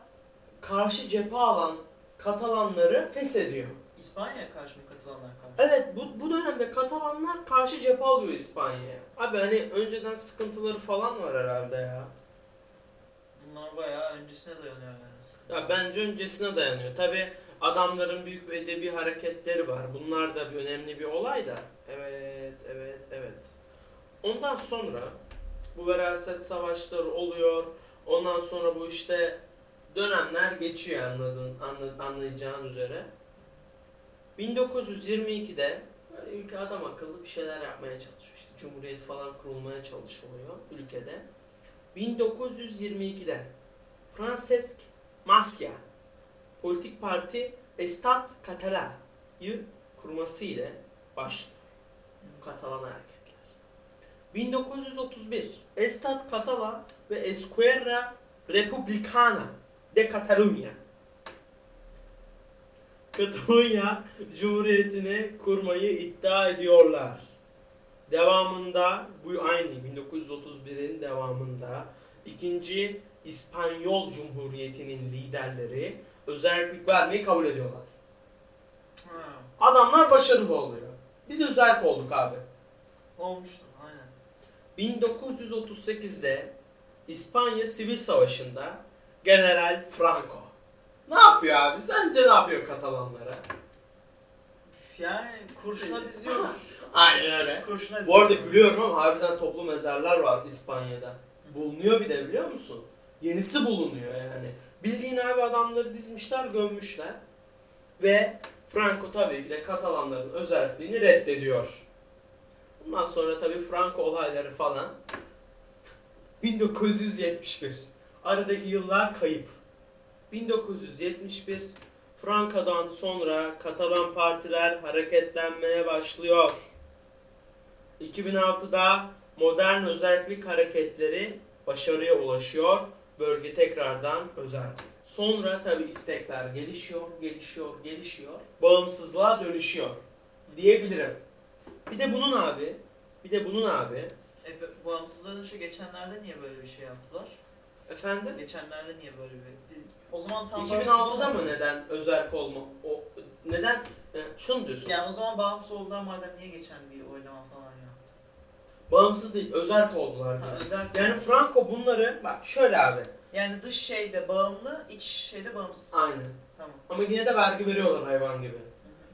karşı cephe alan Katalanları feshediyor. İspanya'ya karşı mı katılanlar karşı? Evet bu, bu dönemde Katalanlar karşı cephe alıyor İspanya'ya. Abi hani önceden sıkıntıları falan var herhalde ya. Bunlar bayağı öncesine dayanıyor yani. sıkıntı. Ya bence öncesine dayanıyor. Tabi adamların büyük bir edebi hareketleri var. Bunlar da bir önemli bir olay da. Evet, evet, evet. Ondan sonra bu veraset savaşları oluyor. Ondan sonra bu işte dönemler geçiyor anladın, anla- anlayacağın üzere. 1922'de böyle ülke adam akıllı bir şeyler yapmaya çalışıyor. İşte Cumhuriyet falan kurulmaya çalışılıyor ülkede. 1922'de Francesc Macià politik parti Estat Catala'yı kurması ile başlıyor. Katalan hareketler. 1931 Estat Catala ve Esquerra Republicana de Catalunya Katalunya Cumhuriyeti'ni kurmayı iddia ediyorlar. Devamında bu aynı 1931'in devamında ikinci İspanyol Cumhuriyeti'nin liderleri özellik vermeyi kabul ediyorlar. Ha, Adamlar başarılı oluyor. Biz özellik olduk abi. olmuştu aynen. 1938'de İspanya Sivil Savaşı'nda General Franco. Ne yapıyor abi? Sence ne yapıyor Katalanlara? Yani kurşuna diziyorlar. Aynen öyle. kurşuna Bu diziyorlar. arada gülüyorum ama harbiden toplu mezarlar var İspanya'da. Bulunuyor bir de biliyor musun? Yenisi bulunuyor yani. Bildiğin abi adamları dizmişler, gömmüşler. Ve Franco tabii ki de Katalanların özelliğini reddediyor. Bundan sonra tabii Franco olayları falan. 1971. Aradaki yıllar kayıp. 1971 Franco'dan sonra Katalan partiler hareketlenmeye başlıyor. 2006'da modern özellik hareketleri başarıya ulaşıyor. Bölge tekrardan özel. Sonra tabi istekler gelişiyor, gelişiyor, gelişiyor. Bağımsızlığa dönüşüyor diyebilirim. Bir de bunun abi, bir de bunun abi. E, bağımsızlığın önce geçenlerde niye böyle bir şey yaptılar? Efendim? Geçenlerde niye böyle bir... O zaman tam 2006'da mı neden özerk olma? O neden? e, şunu diyorsun. Yani o zaman bağımsız oldular madem niye geçen bir? Bağımsız değil, özerk oldular. Ha, özel Yani Franco bunları bak şöyle abi. Yani dış şeyde bağımlı, iç şeyde bağımsız. Aynen. Tamam. Ama yine de vergi veriyorlar hayvan gibi.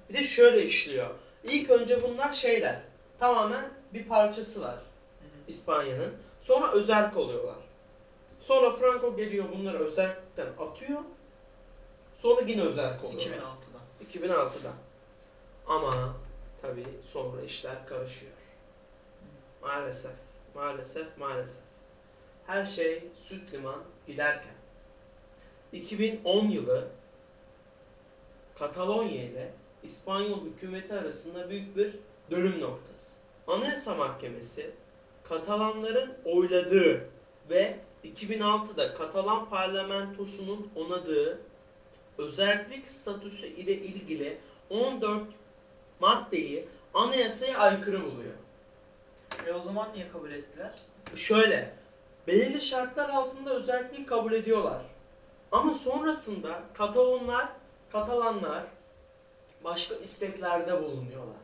Bir de şöyle işliyor. İlk önce bunlar şeyler. Tamamen bir parçası var. İspanya'nın. Sonra özerk oluyorlar. Sonra Franco geliyor bunları özerkten atıyor. Sonra yine özerk oluyorlar. 2006'da. 2006'da. Ama tabii sonra işler karışıyor. Maalesef, maalesef, maalesef. Her şey süt liman giderken 2010 yılı Katalonya ile İspanyol hükümeti arasında büyük bir dönüm noktası. Anayasa Mahkemesi Katalanların oyladığı ve 2006'da Katalan parlamentosunun onadığı özellik statüsü ile ilgili 14 maddeyi anayasaya aykırı buluyor. E o zaman niye kabul ettiler? Şöyle, belirli şartlar altında özelliği kabul ediyorlar. Ama sonrasında Katalonlar, Katalanlar başka isteklerde bulunuyorlar.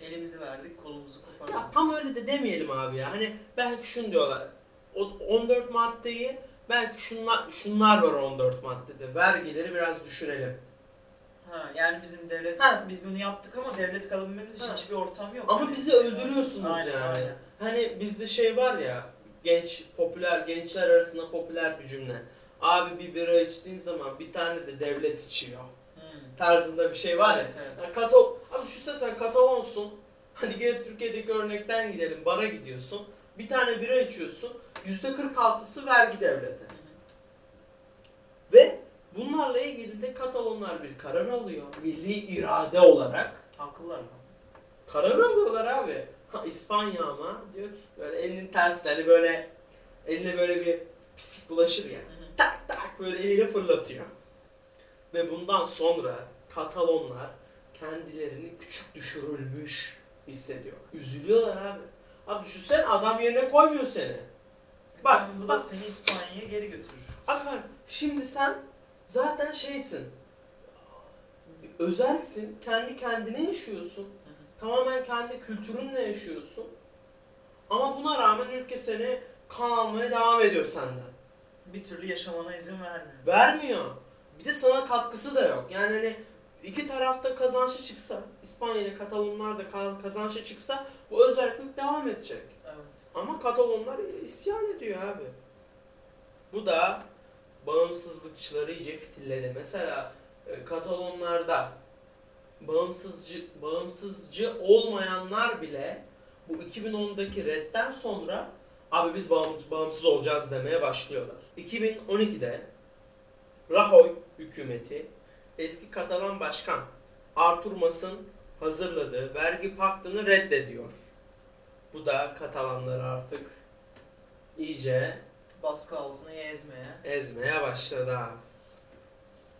Elimizi verdik, kolumuzu kopardık. Ya tam öyle de demeyelim abi ya. Hani belki şunu diyorlar. O 14 maddeyi belki şunlar şunlar var 14 maddede. Vergileri biraz düşürelim. Ha, yani bizim devlet, Ha. biz bunu yaptık ama devlet kalabilmemiz için Ha. hiçbir ortam yok. Ama Yani. bizi öldürüyorsunuz Aynen, yani. aynen. Hani bizde şey var ya genç popüler gençler arasında popüler bir cümle. Abi bir bira içtiğin zaman bir tane de devlet içiyor. Hmm. Tarzında bir şey var ya. Evet, evet. Ya Kato, abi düşünsene sen Katalonsun. Hadi gel Türkiye'deki örnekten gidelim. Bara gidiyorsun. Bir tane bira içiyorsun. Yüzde 46'sı vergi devleti. Hı hı. Ve bunlarla ilgili de Katalonlar bir karar alıyor. Milli irade olarak. Haklılar mı? Karar alıyorlar abi. Ha, İspanya ama diyor ki böyle elinin tersine hani böyle eline böyle bir pislik bulaşır ya. Hı. Tak tak böyle eliyle fırlatıyor. Ve bundan sonra Katalonlar kendilerini küçük düşürülmüş hissediyor. Üzülüyorlar abi. Abi düşünsene adam yerine koymuyor seni. Bak, Yani bu da seni İspanya'ya geri götürür. Abi şimdi sen zaten şeysin. Özelsin. Kendi kendine yaşıyorsun. Hı hı. Tamamen kendi kültürünle yaşıyorsun. Ama buna rağmen ülke seni kan almaya devam ediyor senden. Bir türlü yaşamana izin vermiyor. Vermiyor. Bir de sana katkısı da yok. Yani hani iki tarafta kazançlı çıksa, İspanya ile Katalonlar da ka- kazançlı çıksa bu özellik devam edecek. Evet. Ama Katalonlar isyan ediyor abi. Bu da bağımsızlıkçıları iyice fitilledi. Mesela e, Katalonlarda bağımsızcı bağımsızcı olmayanlar bile bu 2010'daki redden sonra abi biz bağım- bağımsız olacağız demeye başlıyorlar. 2012'de Rajoy hükümeti eski Katalan başkan Artur Mas'ın hazırladığı vergi paktını reddediyor. Bu da Katalanları artık iyice Baskı altına ezmeye. ezmeye başladı abi.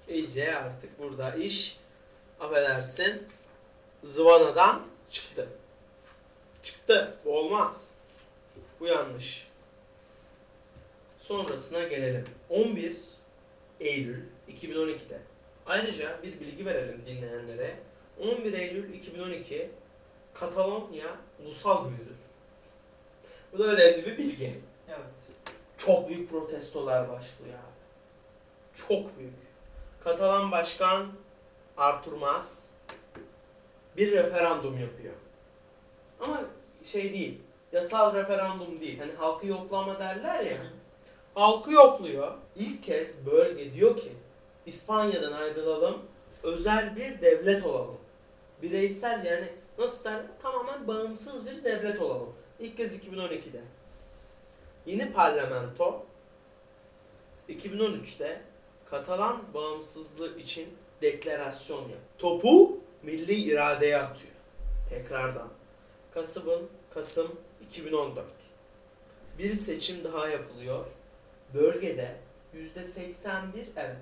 İyice artık burada iş affedersin zıvanadan çıktı. Çıktı. Bu olmaz. Bu yanlış. Sonrasına gelelim. 11 Eylül 2012'de. Ayrıca bir bilgi verelim dinleyenlere. 11 Eylül 2012 Katalonya ulusal günüdür. Bu da önemli bir bilgi. Evet. Çok büyük protestolar başlıyor abi. Çok büyük. Katalan Başkan Artur Mas bir referandum yapıyor. Ama şey değil, yasal referandum değil. Hani halkı yoklama derler ya. Halkı yokluyor. İlk kez bölge diyor ki İspanya'dan ayrılalım, özel bir devlet olalım. Bireysel yani nasıl derler? Tamamen bağımsız bir devlet olalım. İlk kez 2012'de. Yeni parlamento 2013'te Katalan bağımsızlığı için deklarasyon yapıyor. Topu milli iradeye atıyor. Tekrardan. Kasım'ın Kasım 2014. Bir seçim daha yapılıyor. Bölgede %81 evet.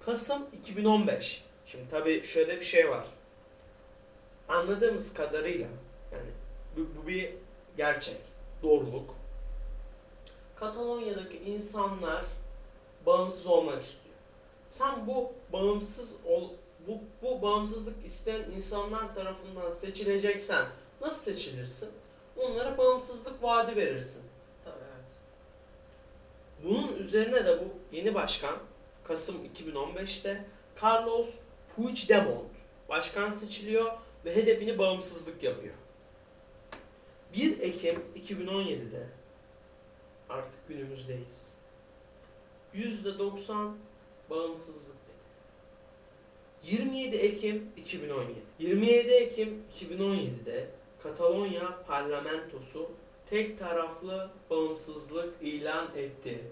Kasım 2015. Şimdi tabii şöyle bir şey var. Anladığımız kadarıyla yani bu, bu bir gerçek, doğruluk. Katalonya'daki insanlar bağımsız olmak istiyor. Sen bu bağımsız ol, bu, bu bağımsızlık isteyen insanlar tarafından seçileceksen nasıl seçilirsin? Onlara bağımsızlık vaadi verirsin. Tabii evet. Bunun üzerine de bu yeni başkan Kasım 2015'te Carlos Puigdemont başkan seçiliyor ve hedefini bağımsızlık yapıyor. 1 Ekim 2017'de artık günümüzdeyiz. %90 bağımsızlık dedi. 27 Ekim 2017. 27 Ekim 2017'de Katalonya parlamentosu tek taraflı bağımsızlık ilan etti.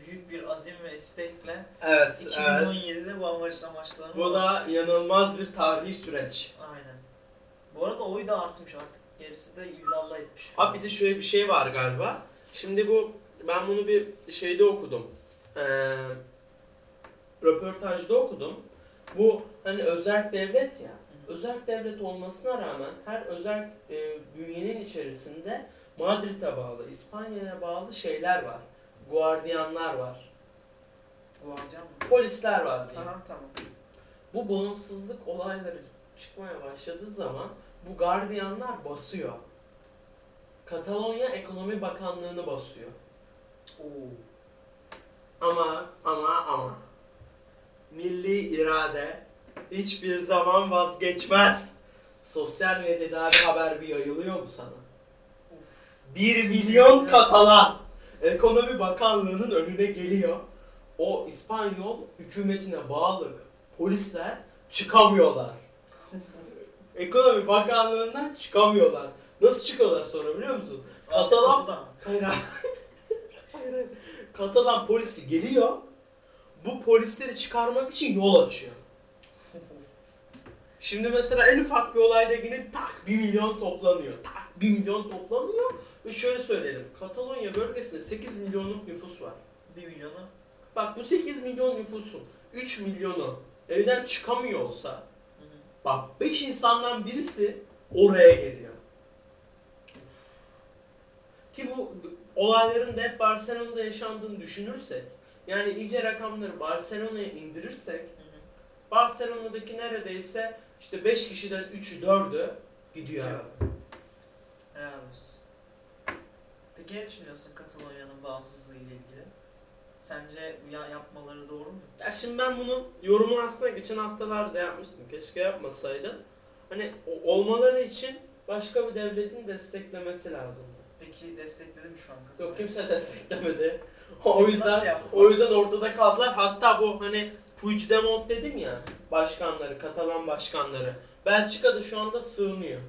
Büyük bir azim ve istekle Evet, 2017'de bu amaç amaçlarını Bu da yanılmaz bir tarihi süreç. Bu arada oy da artmış artık. Gerisi de illallah etmiş. Abi bir de şöyle bir şey var galiba. Şimdi bu ben bunu bir şeyde okudum. Ee, röportajda okudum. Bu hani özel devlet ya. Özel devlet olmasına rağmen her özel e, bünyenin içerisinde Madrid'e bağlı, İspanya'ya bağlı şeyler var. Guardiyanlar var. Guardian mı? Polisler var diye. Tamam tamam. Bu bağımsızlık olayları çıkmaya başladığı zaman bu gardiyanlar basıyor. Katalonya Ekonomi Bakanlığı'nı basıyor. Oo. Ama ama ama milli irade hiçbir zaman vazgeçmez. Sosyal medyada bir haber bir yayılıyor mu sana? Uf. 1 milyon Katalan Ekonomi Bakanlığı'nın önüne geliyor. O İspanyol hükümetine bağlı polisler çıkamıyorlar. Ekonomi Bakanlığı'ndan çıkamıyorlar. Nasıl çıkıyorlar sonra biliyor musun? Katalan. Hayır hayır. hayır. Katalan polisi geliyor. Bu polisleri çıkarmak için yol açıyor. Şimdi mesela en ufak bir olayda yine tak 1 milyon toplanıyor. Tak 1 milyon toplanıyor. Ve şöyle söyleyelim. Katalonya bölgesinde 8 milyonluk nüfus var. 1 milyonu. Bak bu 8 milyon nüfusun 3 milyonu evden çıkamıyor olsa. Bak 5 insandan birisi oraya geliyor. Ki bu olayların da hep Barcelona'da yaşandığını düşünürsek yani iyice rakamları Barcelona'ya indirirsek. Barcelona'daki neredeyse işte 5 kişiden 3'ü 4'ü gidiyor. Helal olsun. Peki ne düşünüyorsun Katalonya'nın bağımsızlığı ile ilgili? Sence ya yapmaları doğru mu? Ya şimdi ben bunun yorumunu aslında geçen haftalarda yapmıştım. Keşke yapmasaydım. Hani olmaları için başka bir devletin desteklemesi lazım. Peki destekledi mi şu an Katalonya? Yok kimse desteklemedi. o Peki yüzden o yüzden ortada kaldılar. Hatta bu hani Puigdemont dedim ya başkanları, Katalan başkanları. Belçika'da şu anda sığınıyor.